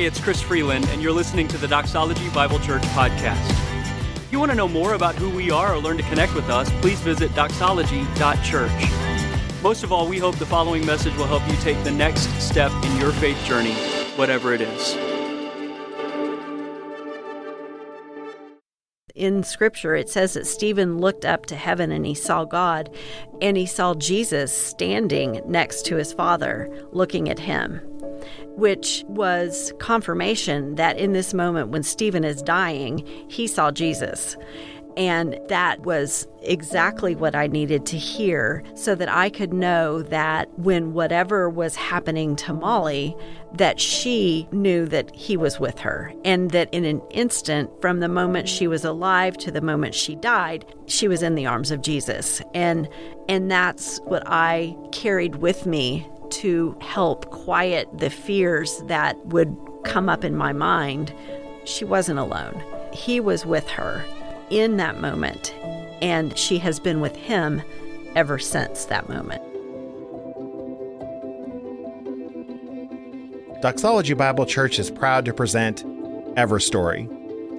Hey, it's Chris Freeland, and you're listening to the Doxology Bible Church podcast. If you want to know more about who we are or learn to connect with us, please visit doxology.church. Most of all, we hope the following message will help you take the next step in your faith journey, whatever it is. in scripture it says that Stephen looked up to heaven and he saw God and he saw Jesus standing next to his father looking at him which was confirmation that in this moment when Stephen is dying he saw Jesus and that was exactly what I needed to hear so that I could know that when whatever was happening to Molly, that she knew that he was with her. And that in an instant, from the moment she was alive to the moment she died, she was in the arms of Jesus. And and that's what I carried with me to help quiet the fears that would come up in my mind. She wasn't alone. He was with her in that moment, and she has been with him ever since that moment. Doxology Bible Church is proud to present Everstory,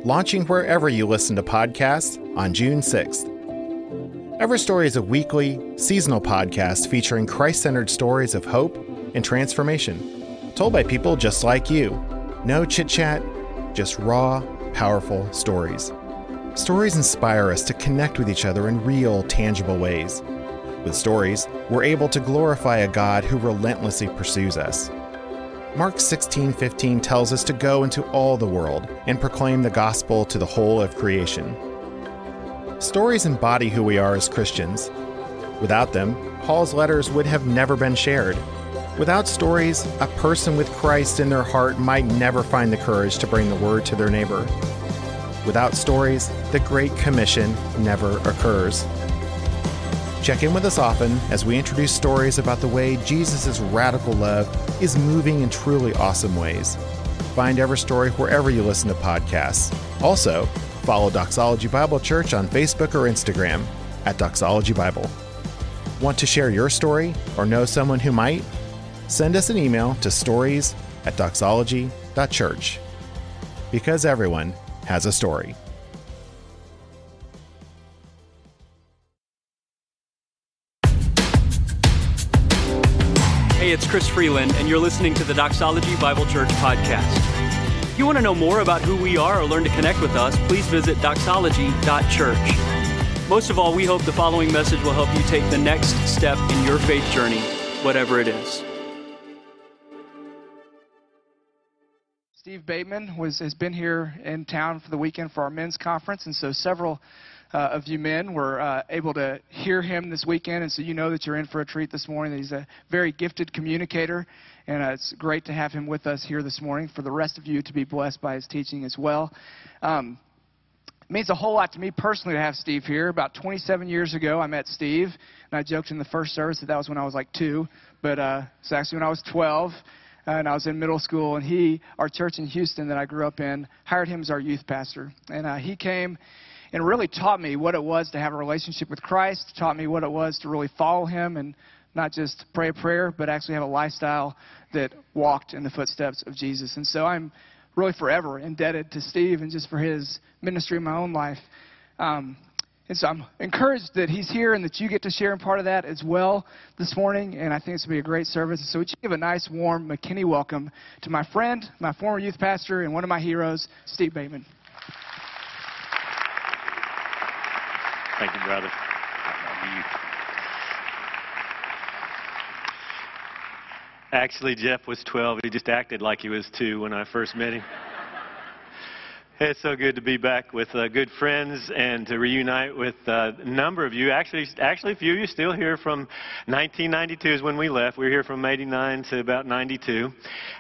launching wherever you listen to podcasts on June 6th. Everstory is a weekly, seasonal podcast featuring Christ centered stories of hope and transformation, told by people just like you. No chit chat, just raw, powerful stories. Stories inspire us to connect with each other in real, tangible ways. With stories, we're able to glorify a God who relentlessly pursues us. Mark 16:15 tells us to go into all the world and proclaim the gospel to the whole of creation. Stories embody who we are as Christians. Without them, Paul's letters would have never been shared. Without stories, a person with Christ in their heart might never find the courage to bring the word to their neighbor. Without stories, the Great Commission never occurs. Check in with us often as we introduce stories about the way Jesus' radical love is moving in truly awesome ways. Find Everstory wherever you listen to podcasts. Also, follow Doxology Bible Church on Facebook or Instagram at Doxology Bible. Want to share your story or know someone who might? Send us an email to stories at doxology.church. Because everyone has a story. Hey, it's Chris Freeland, and you're listening to the Doxology Bible Church podcast. If you want to know more about who we are or learn to connect with us, please visit doxology.church. Most of all, we hope the following message will help you take the next step in your faith journey, whatever it is. Steve Bateman was, has been here in town for the weekend for our men's conference, and so several uh, of you men were uh, able to hear him this weekend, and so you know that you're in for a treat this morning. He's a very gifted communicator, and uh, it's great to have him with us here this morning. For the rest of you to be blessed by his teaching as well. Um, it means a whole lot to me personally to have Steve here. About 27 years ago, I met Steve, and I joked in the first service that that was when I was like two, but uh, it's actually when I was 12 and I was in middle school, and he, our church in Houston that I grew up in, hired him as our youth pastor. And uh, he came and really taught me what it was to have a relationship with Christ, taught me what it was to really follow him and not just pray a prayer, but actually have a lifestyle that walked in the footsteps of Jesus. And so I'm really forever indebted to Steve and just for his ministry in my own life. Um, and so I'm encouraged that he's here and that you get to share in part of that as well this morning. And I think it's going to be a great service. So would you give a nice, warm McKinney welcome to my friend, my former youth pastor, and one of my heroes, Steve Bateman. Thank you, brother. Actually, Jeff was 12. He just acted like he was two when I first met him. It's so good to be back with uh, good friends and to reunite with uh, a number of you. Actually, actually, a few of you still here from 1992 is when we left. We were here from 89 to about 92.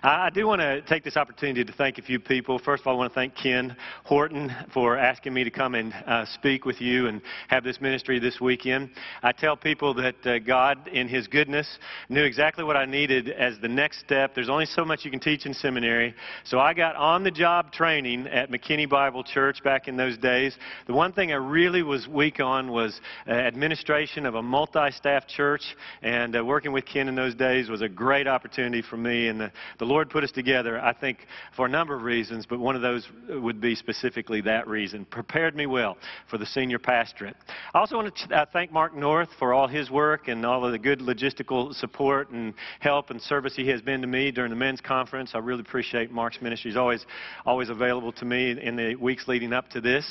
I do want to take this opportunity to thank a few people. First of all, I want to thank Ken Horton for asking me to come and uh, speak with you and have this ministry this weekend. I tell people that uh, God, in His goodness, knew exactly what I needed as the next step. There's only so much you can teach in seminary, so I got on the job training at McKinney McKinney Bible Church back in those days. The one thing I really was weak on was uh, administration of a multi-staff church, and uh, working with Ken in those days was a great opportunity for me. And the, the Lord put us together, I think, for a number of reasons, but one of those would be specifically that reason. Prepared me well for the senior pastorate. I also want to uh, thank Mark North for all his work and all of the good logistical support and help and service he has been to me during the men's conference. I really appreciate Mark's ministry. He's always, always available to me in the weeks leading up to this.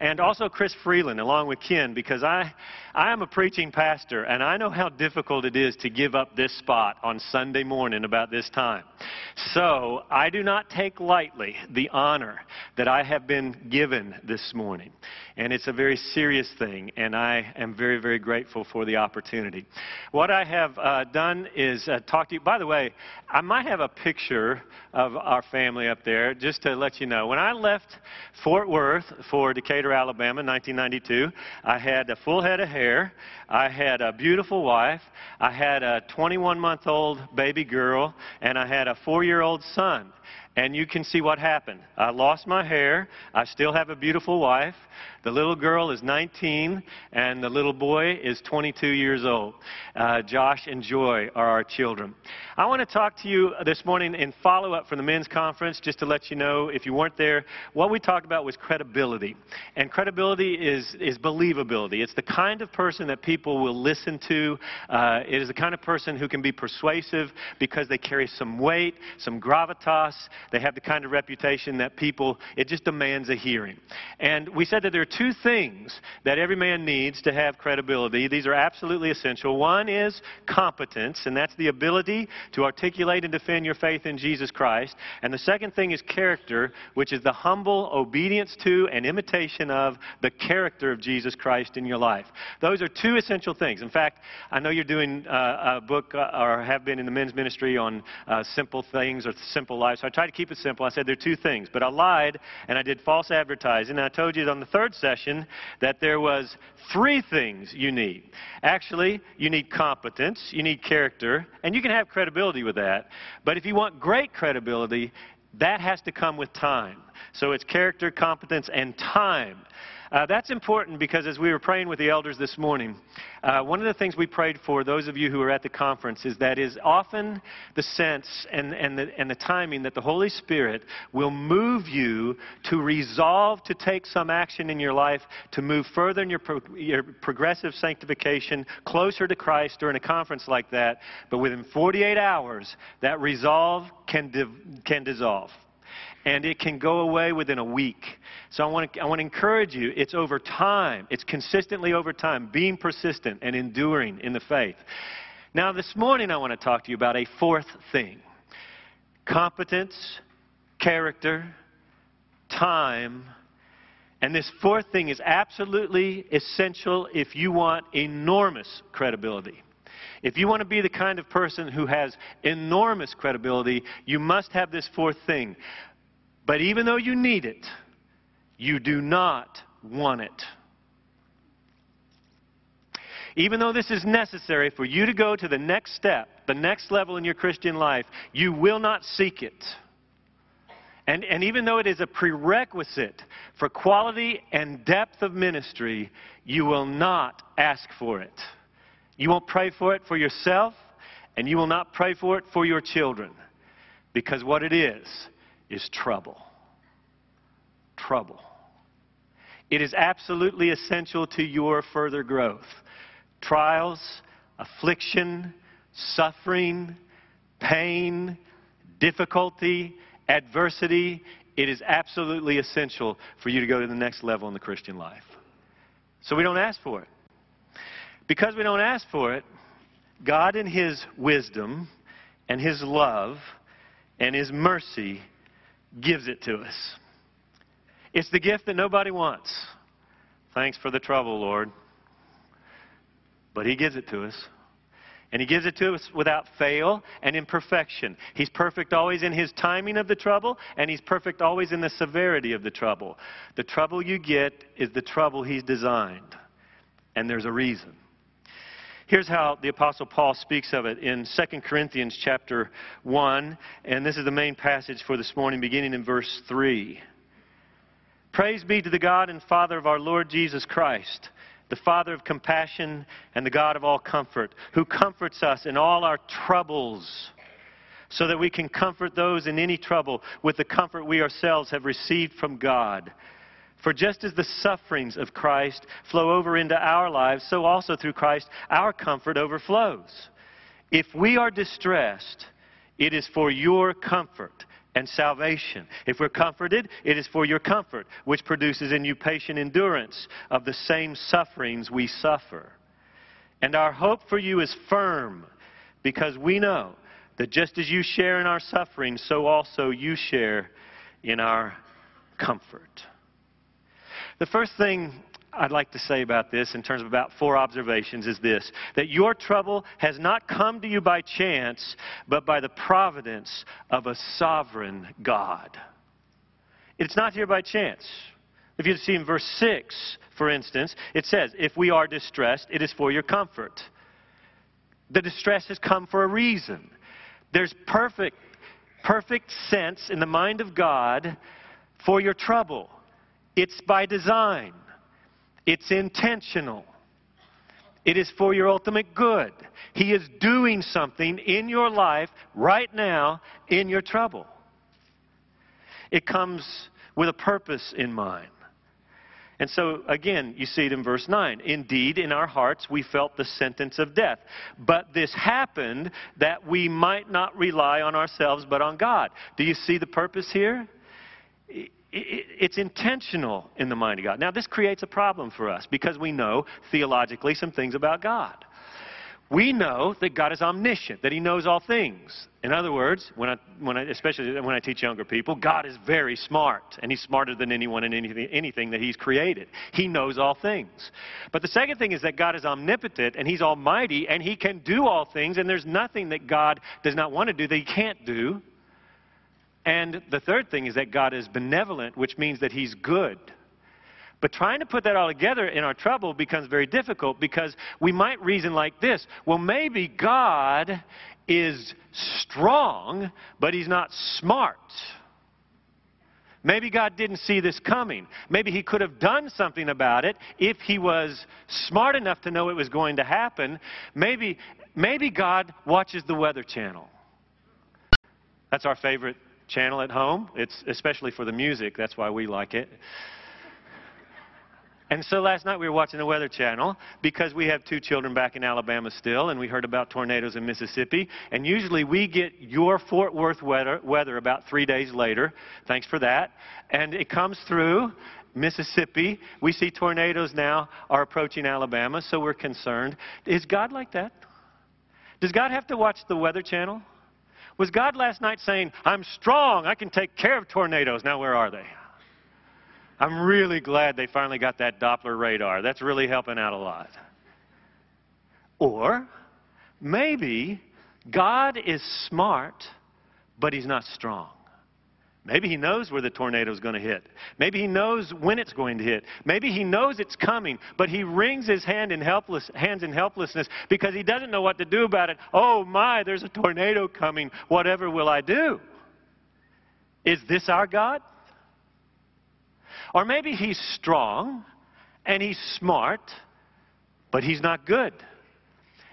And also Chris Freeland, along with Ken, because I, I am a preaching pastor, and I know how difficult it is to give up this spot on Sunday morning about this time. So I do not take lightly the honor that I have been given this morning. And it's a very serious thing, and I am very, very grateful for the opportunity. What I have uh, done is uh, talk to you. By the way, I might have a picture of our family up there just to let you know. When I left Fort Worth for Decatur, Alabama in 1992, I had a full head of hair. I had a beautiful wife. I had a 21 month old baby girl, and I had a four year old son. And you can see what happened. I lost my hair. I still have a beautiful wife. The little girl is 19, and the little boy is 22 years old. Uh, Josh and Joy are our children. I want to talk to you this morning in follow up from the men's conference, just to let you know, if you weren't there, what we talked about was credibility. And credibility is, is believability. It's the kind of person that people will listen to. Uh, it is the kind of person who can be persuasive because they carry some weight, some gravitas. They have the kind of reputation that people, it just demands a hearing. And we said that there are two things that every man needs to have credibility. These are absolutely essential. One is competence, and that's the ability to articulate and defend your faith in Jesus Christ. And the second thing is character, which is the humble obedience to and imitation of the character of Jesus Christ in your life. Those are two essential things. In fact, I know you're doing uh, a book uh, or have been in the men's ministry on uh, simple things or simple life. So I tried to keep it simple. I said there are two things, but I lied and I did false advertising. And I told you on the third session that there was three things you need. Actually, you need competence, you need character, and you can have credibility with that. But if you want great credibility, that has to come with time. So it's character, competence, and time. Uh, that's important because as we were praying with the elders this morning, uh, one of the things we prayed for, those of you who were at the conference, is that is often the sense and, and, the, and the timing that the Holy Spirit will move you to resolve to take some action in your life to move further in your, pro, your progressive sanctification, closer to Christ during a conference like that. But within 48 hours, that resolve can, can dissolve and it can go away within a week. So I want to I want to encourage you. It's over time. It's consistently over time, being persistent and enduring in the faith. Now, this morning I want to talk to you about a fourth thing: competence, character, time. And this fourth thing is absolutely essential if you want enormous credibility. If you want to be the kind of person who has enormous credibility, you must have this fourth thing but even though you need it, you do not want it. Even though this is necessary for you to go to the next step, the next level in your Christian life, you will not seek it. And, and even though it is a prerequisite for quality and depth of ministry, you will not ask for it. You won't pray for it for yourself, and you will not pray for it for your children. Because what it is, is trouble. Trouble. It is absolutely essential to your further growth. Trials, affliction, suffering, pain, difficulty, adversity, it is absolutely essential for you to go to the next level in the Christian life. So we don't ask for it. Because we don't ask for it, God, in His wisdom and His love and His mercy, gives it to us. It's the gift that nobody wants. Thanks for the trouble, Lord. But He gives it to us. And He gives it to us without fail and imperfection. He's perfect always in His timing of the trouble, and He's perfect always in the severity of the trouble. The trouble you get is the trouble He's designed. And there's a reason. Here's how the apostle Paul speaks of it in 2 Corinthians chapter 1, and this is the main passage for this morning beginning in verse 3. Praise be to the God and Father of our Lord Jesus Christ, the Father of compassion and the God of all comfort, who comforts us in all our troubles, so that we can comfort those in any trouble with the comfort we ourselves have received from God. For just as the sufferings of Christ flow over into our lives, so also through Christ our comfort overflows. If we are distressed, it is for your comfort and salvation. If we're comforted, it is for your comfort, which produces in you patient endurance of the same sufferings we suffer. And our hope for you is firm, because we know that just as you share in our suffering, so also you share in our comfort. The first thing I'd like to say about this in terms of about four observations is this that your trouble has not come to you by chance, but by the providence of a sovereign God. It's not here by chance. If you see in verse 6, for instance, it says, If we are distressed, it is for your comfort. The distress has come for a reason. There's perfect, perfect sense in the mind of God for your trouble. It's by design. It's intentional. It is for your ultimate good. He is doing something in your life right now in your trouble. It comes with a purpose in mind. And so, again, you see it in verse 9. Indeed, in our hearts we felt the sentence of death. But this happened that we might not rely on ourselves but on God. Do you see the purpose here? It's intentional in the mind of God. Now, this creates a problem for us because we know theologically some things about God. We know that God is omniscient, that He knows all things. In other words, when I, when I, especially when I teach younger people, God is very smart, and He's smarter than anyone and anything, anything that He's created. He knows all things. But the second thing is that God is omnipotent, and He's almighty, and He can do all things, and there's nothing that God does not want to do that He can't do. And the third thing is that God is benevolent, which means that He's good. But trying to put that all together in our trouble becomes very difficult because we might reason like this well, maybe God is strong, but He's not smart. Maybe God didn't see this coming. Maybe He could have done something about it if He was smart enough to know it was going to happen. Maybe, maybe God watches the Weather Channel. That's our favorite channel at home. It's especially for the music. That's why we like it. And so last night we were watching the Weather Channel because we have two children back in Alabama still, and we heard about tornadoes in Mississippi. And usually we get your Fort Worth weather, weather about three days later. Thanks for that. And it comes through Mississippi. We see tornadoes now are approaching Alabama, so we're concerned. Is God like that? Does God have to watch the Weather Channel? Was God last night saying, I'm strong, I can take care of tornadoes? Now, where are they? I'm really glad they finally got that Doppler radar. That's really helping out a lot. Or maybe God is smart, but he's not strong. Maybe he knows where the tornado is going to hit. Maybe he knows when it's going to hit. Maybe he knows it's coming, but he wrings his hand in helpless, hands in helplessness because he doesn't know what to do about it. Oh my, there's a tornado coming. Whatever will I do? Is this our God? Or maybe he's strong and he's smart, but he's not good.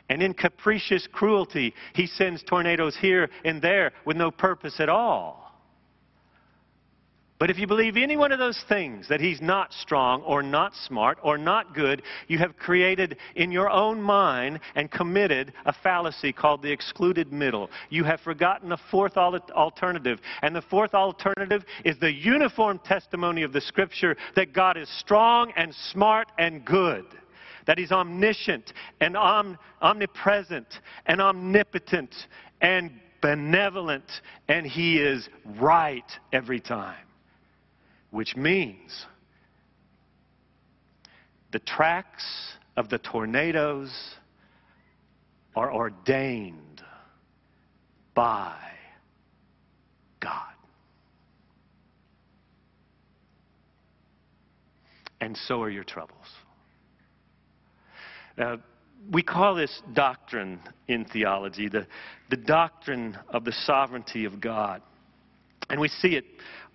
And in capricious cruelty, he sends tornadoes here and there with no purpose at all. But if you believe any one of those things, that he's not strong or not smart or not good, you have created in your own mind and committed a fallacy called the excluded middle. You have forgotten a fourth alternative. And the fourth alternative is the uniform testimony of the Scripture that God is strong and smart and good. That he's omniscient and om- omnipresent and omnipotent and benevolent, and he is right every time which means the tracks of the tornadoes are ordained by God. And so are your troubles. Now, we call this doctrine in theology, the, the doctrine of the sovereignty of God. And we see it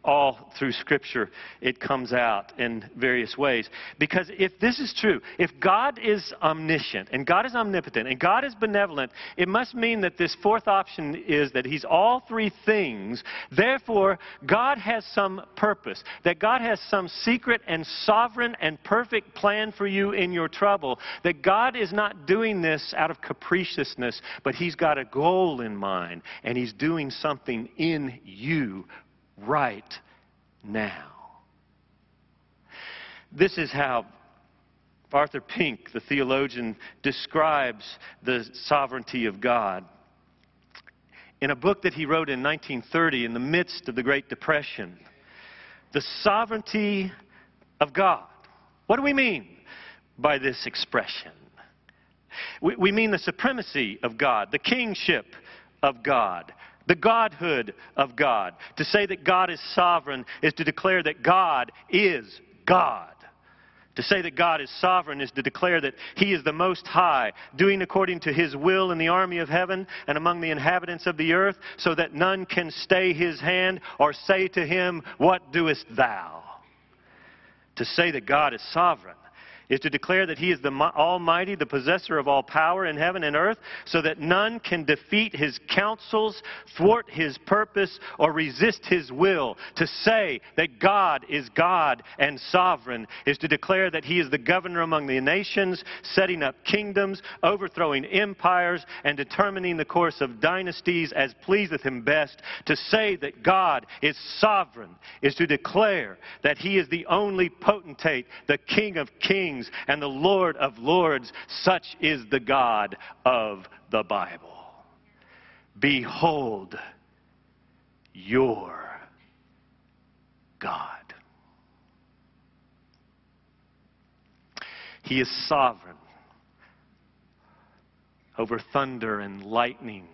all through Scripture, it comes out in various ways. Because if this is true, if God is omniscient and God is omnipotent and God is benevolent, it must mean that this fourth option is that He's all three things. Therefore, God has some purpose, that God has some secret and sovereign and perfect plan for you in your trouble, that God is not doing this out of capriciousness, but He's got a goal in mind and He's doing something in you right now. This is how Arthur Pink, the theologian, describes the sovereignty of God. In a book that he wrote in 1930, in the midst of the Great Depression, the sovereignty of God. What do we mean by this expression? We, we mean the supremacy of God, the kingship of God, the godhood of God. To say that God is sovereign is to declare that God is God. To say that God is sovereign is to declare that He is the Most High, doing according to His will in the army of heaven and among the inhabitants of the earth, so that none can stay His hand or say to Him, What doest thou? To say that God is sovereign is to declare that he is the Almighty, the possessor of all power in heaven and earth, so that none can defeat his counsels, thwart his purpose, or resist his will. To say that God is God and sovereign is to declare that he is the governor among the nations, setting up kingdoms, overthrowing empires, and determining the course of dynasties as pleaseth him best. To say that God is sovereign is to declare that he is the only potentate, the King of kings kings and the Lord of lords. Such is the God of the Bible. Behold your God. He is sovereign over thunder and lightning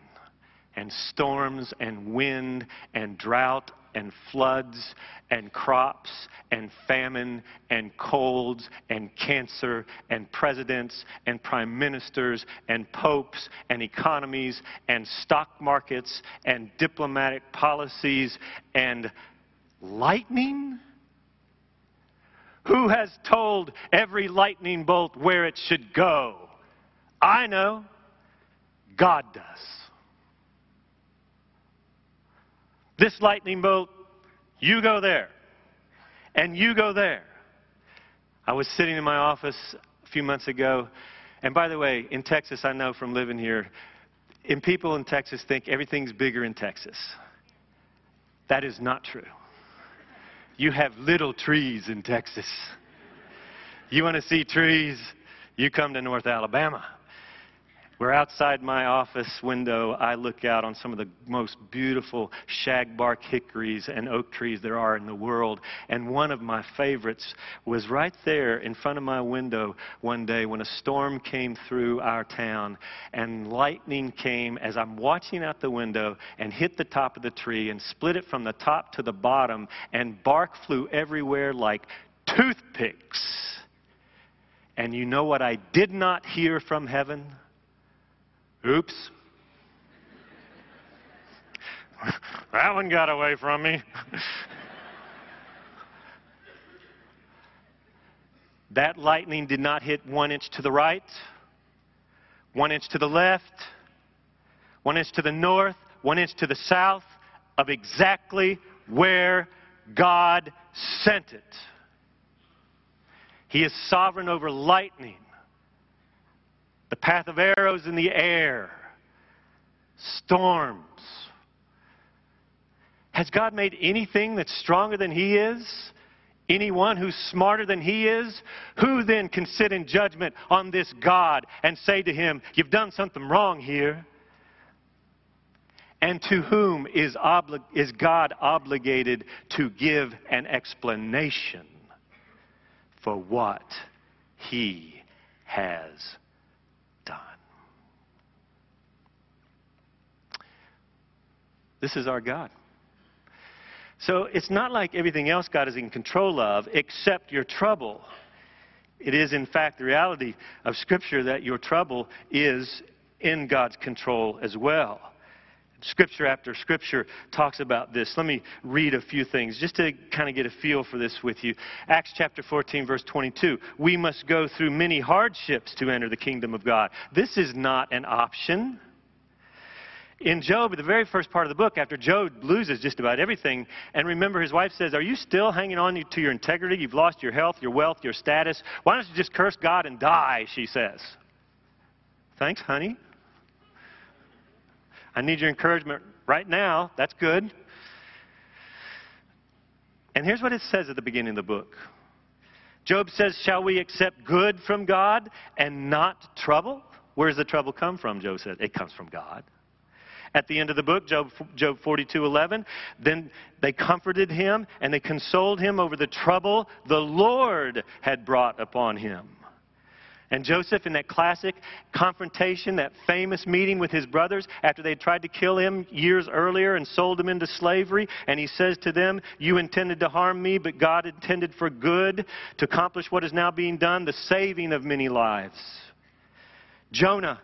and storms and wind and drought and floods and crops and famine and colds and cancer and presidents and prime ministers and popes and economies and stock markets and diplomatic policies and lightning? Who has told every lightning bolt where it should go? I know. God does. This lightning bolt, you go there. And you go there. I was sitting in my office a few months ago. And by the way, in Texas, I know from living here, and people in Texas think everything's bigger in Texas. That is not true. You have little trees in Texas. You want to see trees? You come to North Alabama. Where outside my office window, I look out on some of the most beautiful shagbark hickories and oak trees there are in the world. And one of my favorites was right there in front of my window one day when a storm came through our town and lightning came as I'm watching out the window and hit the top of the tree and split it from the top to the bottom and bark flew everywhere like toothpicks. And you know what I did not hear from heaven? Oops. that one got away from me. that lightning did not hit one inch to the right, one inch to the left, one inch to the north, one inch to the south of exactly where God sent it. He is sovereign over lightning the path of arrows in the air, storms. Has God made anything that's stronger than He is? Anyone who's smarter than He is? Who then can sit in judgment on this God and say to Him, You've done something wrong here? And to whom is, obli- is God obligated to give an explanation for what He has This is our God. So it's not like everything else God is in control of except your trouble. It is, in fact, the reality of Scripture that your trouble is in God's control as well. Scripture after scripture talks about this. Let me read a few things just to kind of get a feel for this with you. Acts chapter 14, verse 22. We must go through many hardships to enter the kingdom of God. This is not an option. In Job, the very first part of the book, after Job loses just about everything, and remember his wife says, Are you still hanging on to your integrity? You've lost your health, your wealth, your status. Why don't you just curse God and die? She says. Thanks, honey. I need your encouragement right now. That's good. And here's what it says at the beginning of the book Job says, Shall we accept good from God and not trouble? Where does the trouble come from? Job said, It comes from God. At the end of the book, Job, Job 42:11, then they comforted him and they consoled him over the trouble the Lord had brought upon him. And Joseph, in that classic confrontation, that famous meeting with his brothers after they tried to kill him years earlier and sold him into slavery, and he says to them, You intended to harm me, but God intended for good to accomplish what is now being done, the saving of many lives. Jonah,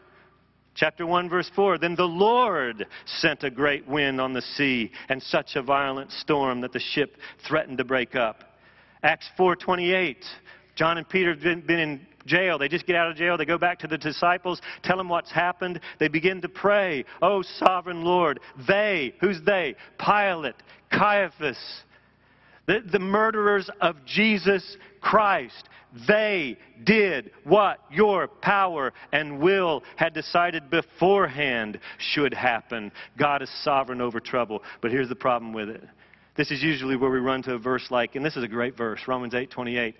Chapter 1, verse 4 Then the Lord sent a great wind on the sea and such a violent storm that the ship threatened to break up. Acts 4:28 John and Peter have been, been in jail. They just get out of jail. They go back to the disciples, tell them what's happened. They begin to pray, Oh, sovereign Lord. They, who's they? Pilate, Caiaphas, the, the murderers of Jesus Christ. They did what your power and will had decided beforehand should happen. God is sovereign over trouble. But here's the problem with it. This is usually where we run to a verse like, and this is a great verse, Romans 8 28.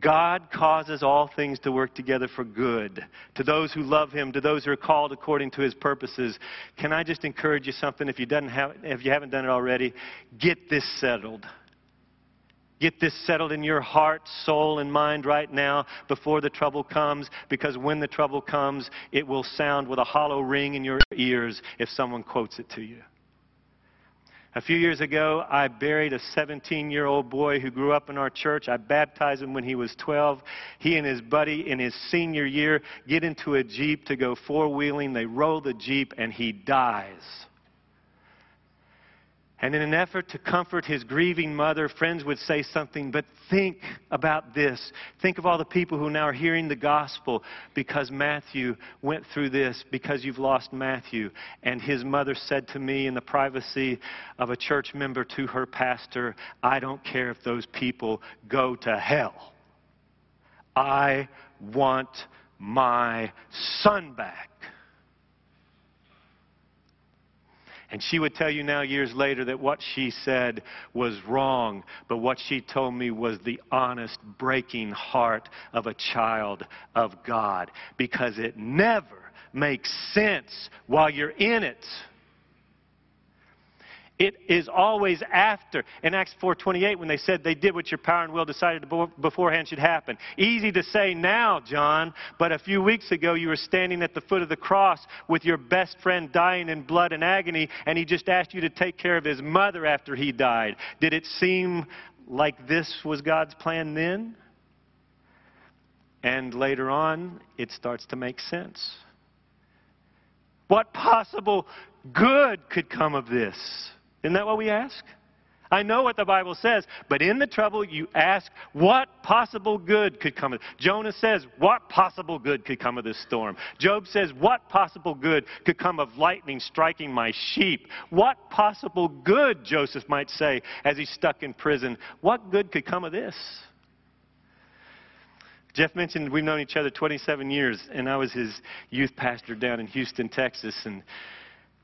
God causes all things to work together for good to those who love Him, to those who are called according to His purposes. Can I just encourage you something? If you, have, if you haven't done it already, get this settled. Get this settled in your heart, soul, and mind right now before the trouble comes, because when the trouble comes, it will sound with a hollow ring in your ears if someone quotes it to you. A few years ago, I buried a 17 year old boy who grew up in our church. I baptized him when he was 12. He and his buddy, in his senior year, get into a Jeep to go four wheeling. They roll the Jeep, and he dies. And in an effort to comfort his grieving mother, friends would say something, but think about this. Think of all the people who now are hearing the gospel because Matthew went through this, because you've lost Matthew. And his mother said to me in the privacy of a church member to her pastor, I don't care if those people go to hell. I want my son back. And she would tell you now, years later, that what she said was wrong, but what she told me was the honest, breaking heart of a child of God. Because it never makes sense while you're in it. It is always after. In Acts 4.28, when they said they did what your power and will decided beforehand should happen. Easy to say now, John, but a few weeks ago you were standing at the foot of the cross with your best friend dying in blood and agony, and he just asked you to take care of his mother after he died. Did it seem like this was God's plan then? And later on, it starts to make sense. What possible good could come of this? Isn't that what we ask? I know what the Bible says, but in the trouble, you ask, what possible good could come of it? Jonah says, what possible good could come of this storm? Job says, what possible good could come of lightning striking my sheep? What possible good, Joseph might say, as he's stuck in prison? What good could come of this? Jeff mentioned we've known each other 27 years, and I was his youth pastor down in Houston, Texas, and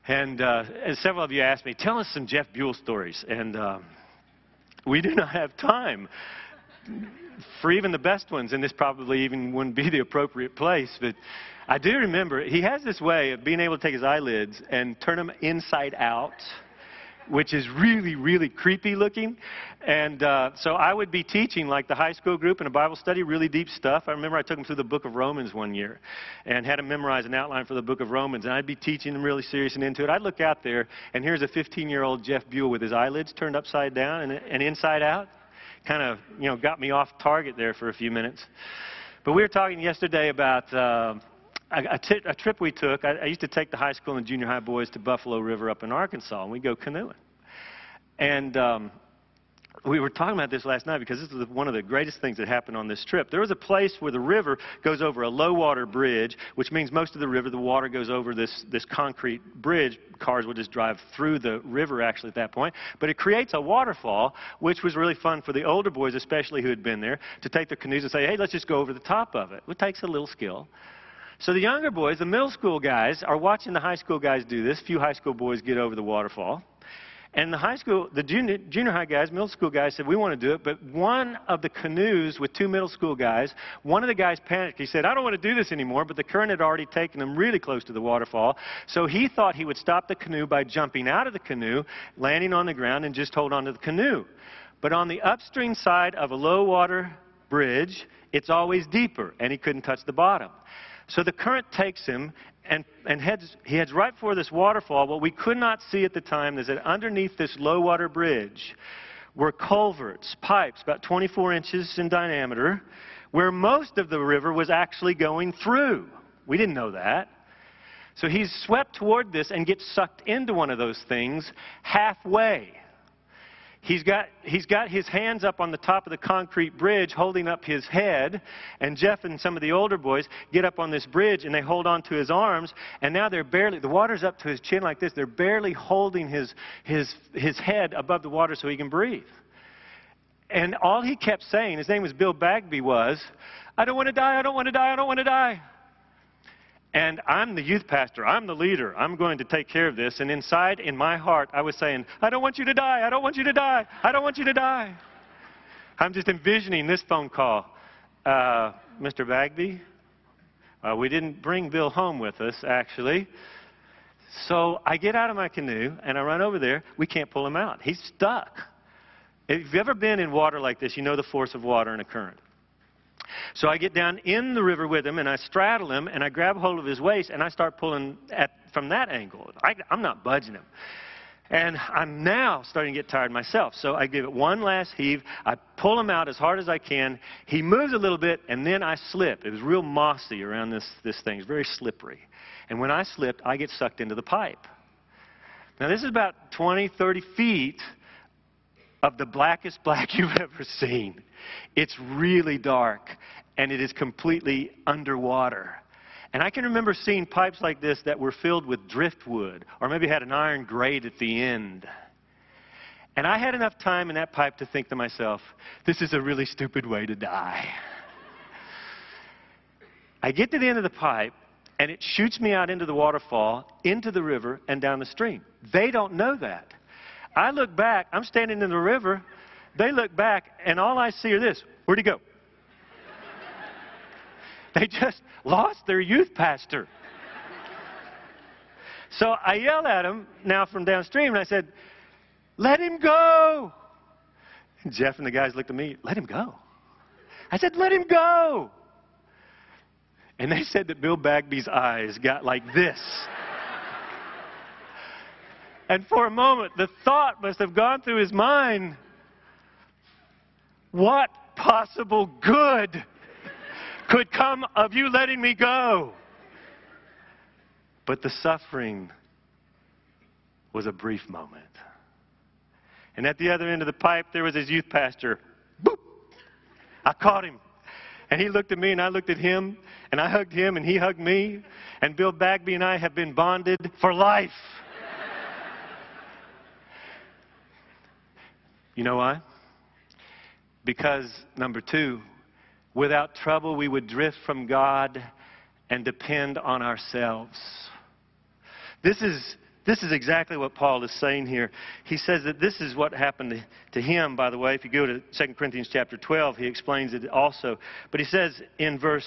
and, uh, several of you asked me, tell us some Jeff Buell stories. And uh, we do not have time for even the best ones, and this probably even wouldn't be the appropriate place. But I do remember he has this way of being able to take his eyelids and turn them inside out which is really, really creepy looking. And uh, so I would be teaching like the high school group in a Bible study, really deep stuff. I remember I took them through the book of Romans one year and had them memorize an outline for the book of Romans. And I'd be teaching them really serious and into it. I'd look out there, and here's a 15 year old Jeff Buell with his eyelids turned upside down and, and inside out. Kind of, you know, got me off target there for a few minutes. But we were talking yesterday about. Uh, a, trip we took, I, I used to take the high school and junior high boys to Buffalo River up in Arkansas, and we'd go canoeing. And um, we were talking about this last night because this is one of the greatest things that happened on this trip. There was a place where the river goes over a low water bridge, which means most of the river, the water goes over this, this concrete bridge. Cars would just drive through the river actually at that point. But it creates a waterfall, which was really fun for the older boys, especially who had been there, to take their canoes and say, hey, let's just go over the top of it. It takes a little skill. So the younger boys, the middle school guys, are watching the high school guys do this. Few high school boys get over the waterfall. And the high school, the junior, junior high guys, middle school guys said, we want to do it. But one of the canoes with two middle school guys, one of the guys panicked. He said, I don't want to do this anymore. But the current had already taken him really close to the waterfall. So he thought he would stop the canoe by jumping out of the canoe, landing on the ground, and just hold on to the canoe. But on the upstream side of a low water bridge, it's always deeper, and he couldn't touch the bottom. So the current takes him and, and heads, he heads right for this waterfall. What we could not see at the time is that underneath this low water bridge were culverts, pipes, about 24 inches in diameter, where most of the river was actually going through. We didn't know that. So he's swept toward this and gets sucked into one of those things halfway. He's got, he's got his hands up on the top of the concrete bridge holding up his head. And Jeff and some of the older boys get up on this bridge and they hold on to his arms. And now they're barely, the water's up to his chin like this. They're barely holding his, his, his head above the water so he can breathe. And all he kept saying, his name was Bill Bagby, was, I don't want to die, I don't want to die, I don't want to die. And I'm the youth pastor. I'm the leader. I'm going to take care of this. And inside, in my heart, I was saying, I don't want you to die. I don't want you to die. I don't want you to die. I'm just envisioning this phone call. Uh, Mr. Bagby, uh, we didn't bring Bill home with us, actually. So I get out of my canoe and I run over there. We can't pull him out. He's stuck. If you've ever been in water like this, you know the force of water in a current. So I get down in the river with him and I straddle him and I grab hold of his waist and I start pulling at, from that angle. I, I'm not budging him. And I'm now starting to get tired myself. So I give it one last heave. I pull him out as hard as I can. He moves a little bit, and then I slip. It was real mossy around this, this thing. It's very slippery. And when I slipped, I get sucked into the pipe. Now, this is about 20, 30 feet of the blackest black you've ever seen. It's really dark, and it is completely underwater. And I can remember seeing pipes like this that were filled with driftwood, or maybe had an iron grate at the end. And I had enough time in that pipe to think to myself, this is a really stupid way to die. I get to the end of the pipe, and it shoots me out into the waterfall, into the river, and down the stream. They don't know that. I look back, I'm standing in the river. They look back, and all I see are this where'd he go? they just lost their youth pastor. So I yelled at him now from downstream, and I said, Let him go. And Jeff and the guys looked at me, Let him go. I said, Let him go. And they said that Bill Bagby's eyes got like this. And for a moment, the thought must have gone through his mind what possible good could come of you letting me go? But the suffering was a brief moment. And at the other end of the pipe, there was his youth pastor. Boop! I caught him. And he looked at me, and I looked at him, and I hugged him, and he hugged me. And Bill Bagby and I have been bonded for life. You know why? Because, number two, without trouble we would drift from God and depend on ourselves. This is, this is exactly what Paul is saying here. He says that this is what happened to, him, by the way. If you go to 2 Corinthians chapter 12, he explains it also. But he says in verse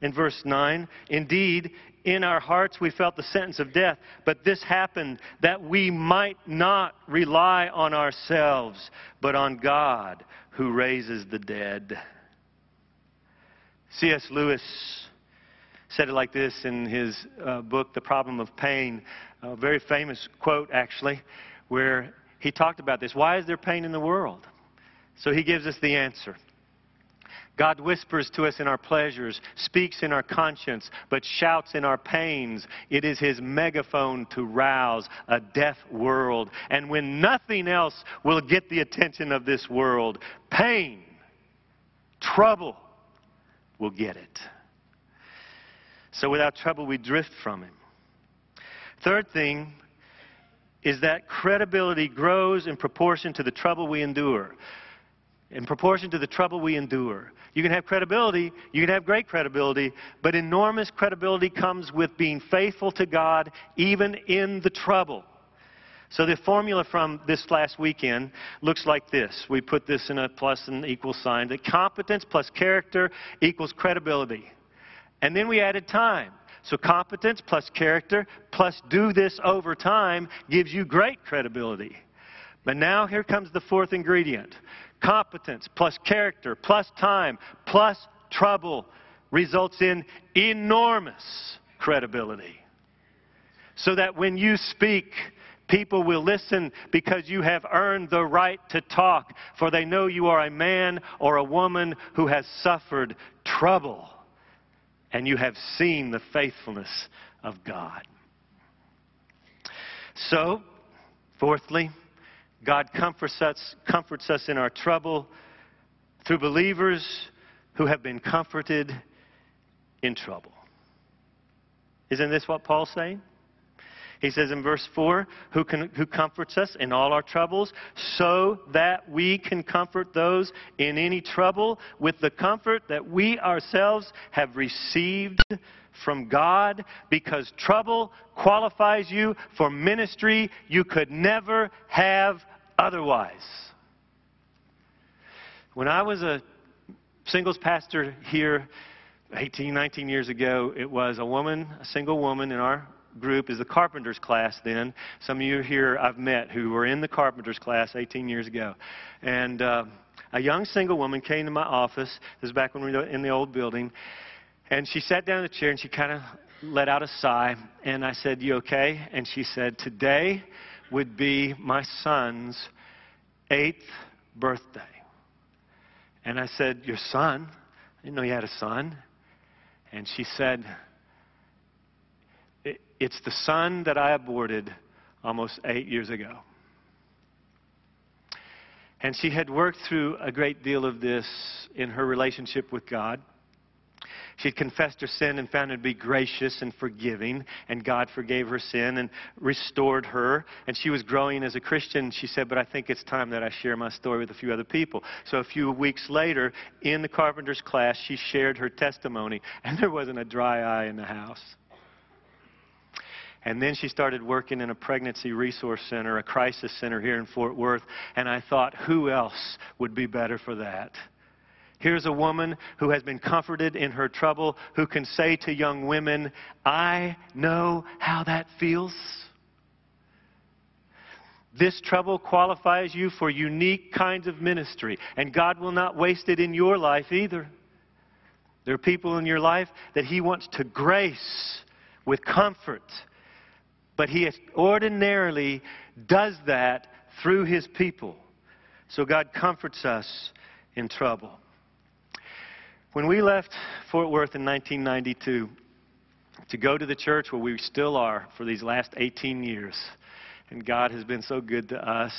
in verse 9. Indeed, in our hearts we felt the sentence of death, but this happened that we might not rely on ourselves, but on God who raises the dead. C.S. Lewis said it like this in his uh, book, The Problem of Pain, a very famous quote, actually, where he talked about this. Why is there pain in the world? So he gives us the answer. God whispers to us in our pleasures, speaks in our conscience, but shouts in our pains. It is his megaphone to rouse a deaf world. And when nothing else will get the attention of this world, pain, trouble will get it. So without trouble, we drift from him. Third thing is that credibility grows in proportion to the trouble we endure. In proportion to the trouble we endure. You can have credibility, you can have great credibility, but enormous credibility comes with being faithful to God even in the trouble. So the formula from this last weekend looks like this. We put this in a plus and equal sign that competence plus character equals credibility. And then we added time. So competence plus character plus do this over time gives you great credibility. But now here comes the fourth ingredient. Competence plus character plus time plus trouble results in enormous credibility. So that when you speak, people will listen because you have earned the right to talk, for they know you are a man or a woman who has suffered trouble and you have seen the faithfulness of God. So, fourthly, God comforts us, comforts us in our trouble through believers who have been comforted in trouble. Isn't this what Paul's saying? He says in verse 4, who, can, who comforts us in all our troubles, so that we can comfort those in any trouble with the comfort that we ourselves have received from God, because trouble qualifies you for ministry you could never have otherwise. When I was a singles pastor here 18, 19 years ago, it was a woman, a single woman in our group is the carpenter's class then. Some of you here I've met who were in the carpenter's class 18 years ago. And uh, a young single woman came to my office. This is back when we were in the old building. And she sat down in the chair and she kind of let out a sigh. And I said, You okay? And she said, Today would be my son's eighth birthday. And I said, Your son? I didn't know you had a son. And she said, it's the son that I aborted almost eight years ago. And she had worked through a great deal of this in her relationship with God. She confessed her sin and found him to be gracious and forgiving, and God forgave her sin and restored her. And she was growing as a Christian. She said, But I think it's time that I share my story with a few other people. So a few weeks later, in the carpenter's class, she shared her testimony, and there wasn't a dry eye in the house. And then she started working in a pregnancy resource center, a crisis center here in Fort Worth. And I thought, who else would be better for that? Here's a woman who has been comforted in her trouble, who can say to young women, I know how that feels. This trouble qualifies you for unique kinds of ministry, and God will not waste it in your life either. There are people in your life that He wants to grace with comfort but he ordinarily does that through his people. So God comforts us in trouble. When we left Fort Worth in 1992 to go to the church where we still are for these last 18 years, and God has been so good to us,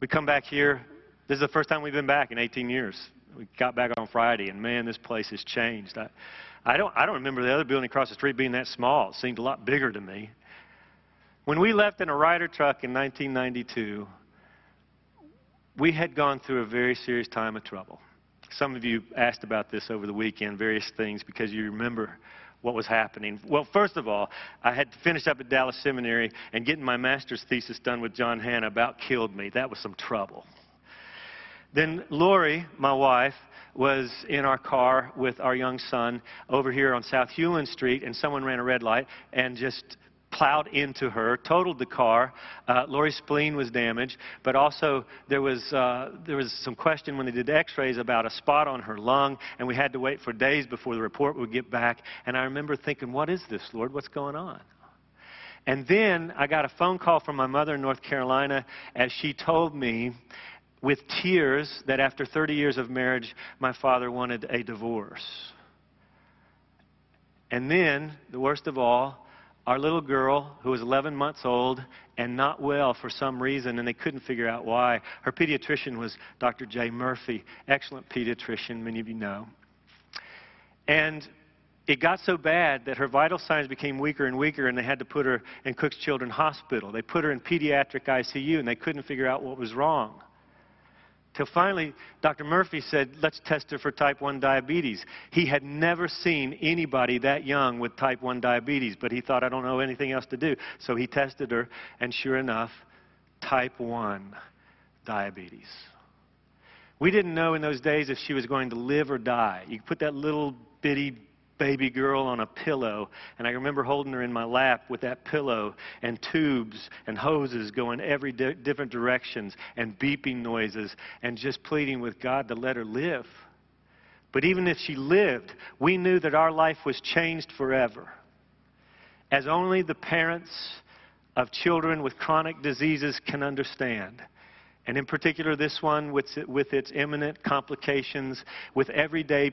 we come back here. This is the first time we've been back in 18 years. We got back on Friday, and man, this place has changed. I, I, don't, I don't remember the other building across the street being that small. It seemed a lot bigger to me. When we left in a Ryder truck in 1992, we had gone through a very serious time of trouble. Some of you asked about this over the weekend, various things, because you remember what was happening. Well, first of all, I had to finish up at Dallas Seminary, and getting my master's thesis done with John Hannah about killed me. That was some trouble. Then Lori, my wife, was in our car with our young son over here on South Hulen Street, and someone ran a red light and just plowed into her, totaled the car. Uh, Lori's spleen was damaged, but also there was, uh, there was some question when they did x-rays about a spot on her lung, and we had to wait for days before the report would get back. And I remember thinking, what is this, Lord? What's going on? And then I got a phone call from my mother in North Carolina as she told me with tears that after 30 years of marriage, my father wanted a divorce. And then, the worst of all, our little girl, who was 11 months old and not well for some reason, and they couldn't figure out why. Her pediatrician was Dr. Jay Murphy, excellent pediatrician, many of you know. And it got so bad that her vital signs became weaker and weaker, and they had to put her in Cook's Children's Hospital. They put her in pediatric ICU, and they couldn't figure out what was wrong. Till finally, Dr. Murphy said, let's test her for type 1 diabetes. He had never seen anybody that young with type 1 diabetes, but he thought, I don't know anything else to do. So he tested her, and sure enough, type 1 diabetes. We didn't know in those days if she was going to live or die. You put that little bitty baby girl on a pillow. And I remember holding her in my lap with that pillow and tubes and hoses going every di- different directions and beeping noises and just pleading with God to let her live. But even if she lived, we knew that our life was changed forever. As only the parents of children with chronic diseases can understand. And in particular, this one with, with its imminent complications, with everyday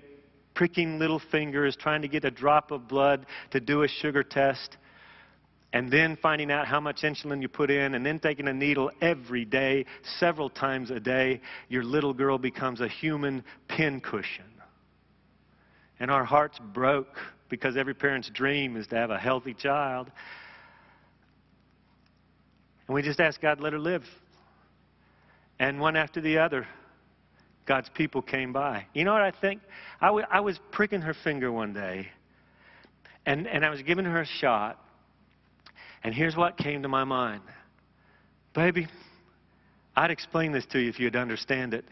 pricking little fingers, trying to get a drop of blood to do a sugar test, and then finding out how much insulin you put in, and then taking a needle every day, several times a day, your little girl becomes a human pincushion. And our hearts broke because every parent's dream is to have a healthy child. And we just asked God to let her live. And one after the other, God's people came by. You know what I think? I, w- I was pricking her finger one day, and, and I was giving her a shot, and here's what came to my mind Baby, I'd explain this to you if you'd understand it.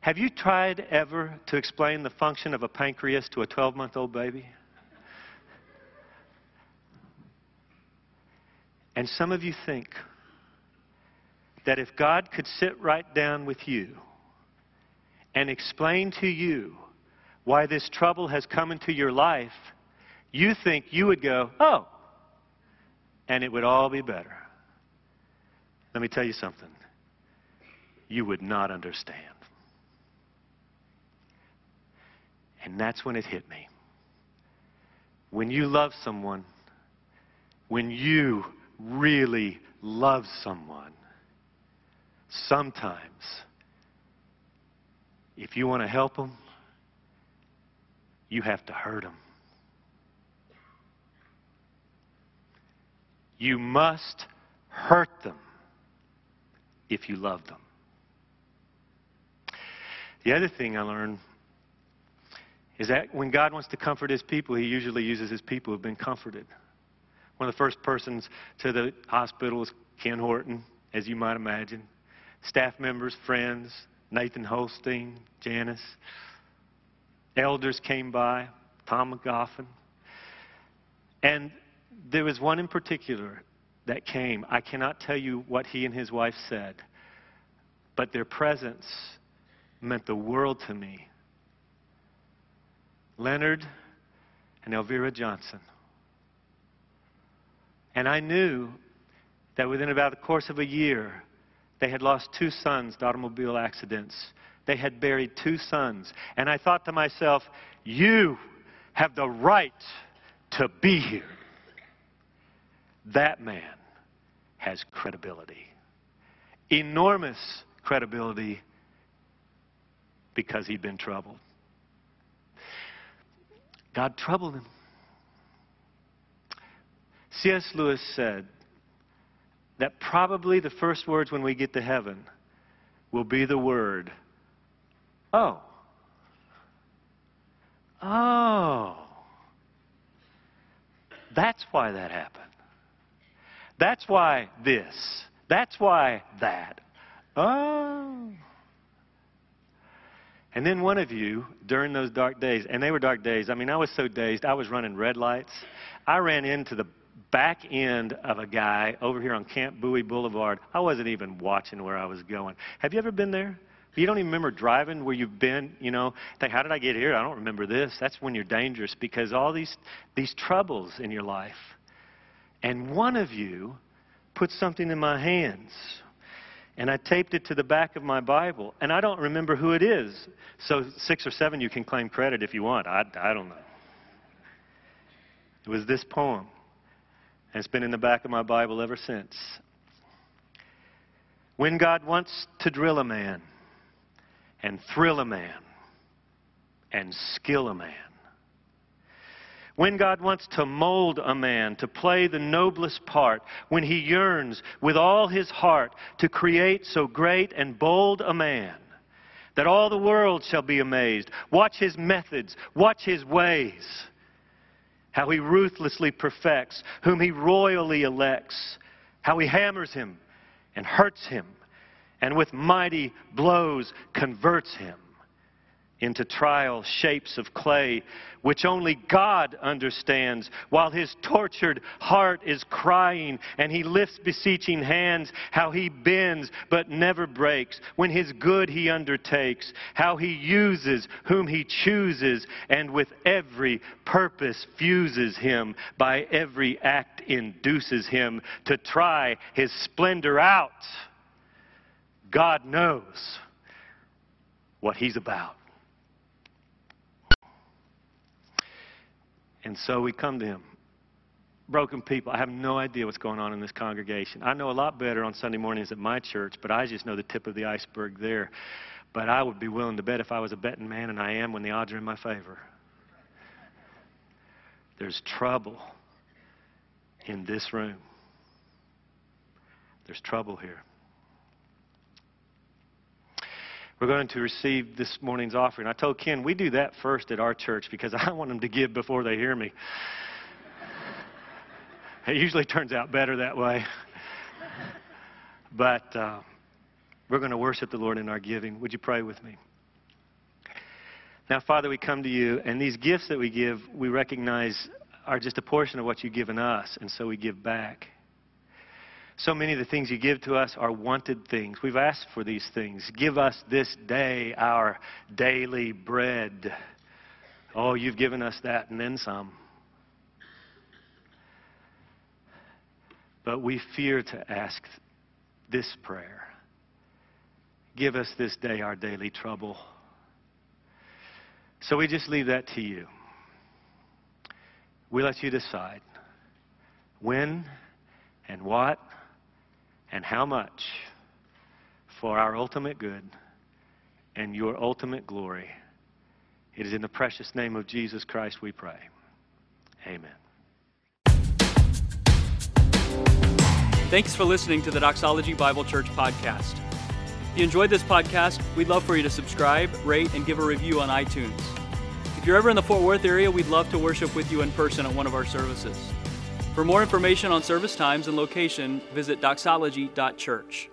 Have you tried ever to explain the function of a pancreas to a 12 month old baby? And some of you think that if God could sit right down with you, and explain to you why this trouble has come into your life, you think you would go, oh, and it would all be better. Let me tell you something. You would not understand. And that's when it hit me. When you love someone, when you really love someone, sometimes if you want to help them, you have to hurt them. You must hurt them if you love them. The other thing I learned is that when God wants to comfort his people, he usually uses his people who have been comforted. One of the first persons to the hospital was Ken Horton, as you might imagine. Staff members, friends, Nathan Holstein, Janice. Elders came by, Tom McGoffin. And there was one in particular that came. I cannot tell you what he and his wife said, but their presence meant the world to me. Leonard and Elvira Johnson. And I knew that within about the course of a year, they had lost two sons to automobile accidents. They had buried two sons. And I thought to myself, you have the right to be here. That man has credibility. Enormous credibility because he'd been troubled. God troubled him. C.S. Lewis said, that probably the first words when we get to heaven will be the word, oh. Oh. That's why that happened. That's why this. That's why that. Oh. And then one of you, during those dark days, and they were dark days, I mean, I was so dazed, I was running red lights. I ran into the back end of a guy over here on Camp Bowie Boulevard. I wasn't even watching where I was going. Have you ever been there? You don't even remember driving where you've been, you know, think, how did I get here? I don't remember this. That's when you're dangerous because all these, these troubles in your life. And one of you put something in my hands. And I taped it to the back of my Bible, and I don't remember who it is. So, six or seven, you can claim credit if you want. I, I don't know. It was this poem, and it's been in the back of my Bible ever since. When God wants to drill a man, and thrill a man, and skill a man, when God wants to mold a man to play the noblest part, when he yearns with all his heart to create so great and bold a man, that all the world shall be amazed. Watch his methods, watch his ways, how he ruthlessly perfects, whom he royally elects, how he hammers him and hurts him, and with mighty blows converts him into trial shapes of clay, which only God understands, while his tortured heart is crying, and he lifts beseeching hands, how he bends but never breaks, when his good he undertakes, how he uses whom he chooses, and with every purpose fuses him, by every act induces him to try his splendor out. God knows what he's about. And so we come to him. Broken people. I have no idea what's going on in this congregation. I know a lot better on Sunday mornings at my church, but I just know the tip of the iceberg there. But I would be willing to bet if I was a betting man, and I am when the odds are in my favor. There's trouble in this room. There's trouble here. We're going to receive this morning's offering. I told Ken we do that first at our church because I want them to give before they hear me. it usually turns out better that way. But uh, we're going to worship the Lord in our giving. Would you pray with me? Now, Father, we come to you, and these gifts that we give, we recognize are just a portion of what you've given us, and so we give back. So many of the things you give to us are wanted things. We've asked for these things. Give us this day our daily bread. Oh, you've given us that and then some. But we fear to ask this prayer Give us this day our daily trouble. So we just leave that to you. We let you decide when and what and how much for our ultimate good and your ultimate glory. It is in the precious name of Jesus Christ we pray. Amen. Thanks for listening to the Doxology Bible Church podcast. If you enjoyed this podcast, we'd love for you to subscribe, rate, and give a review on iTunes. If you're ever in the Fort Worth area, we'd love to worship with you in person at one of our services. For more information on service times and location, visit doxology.church.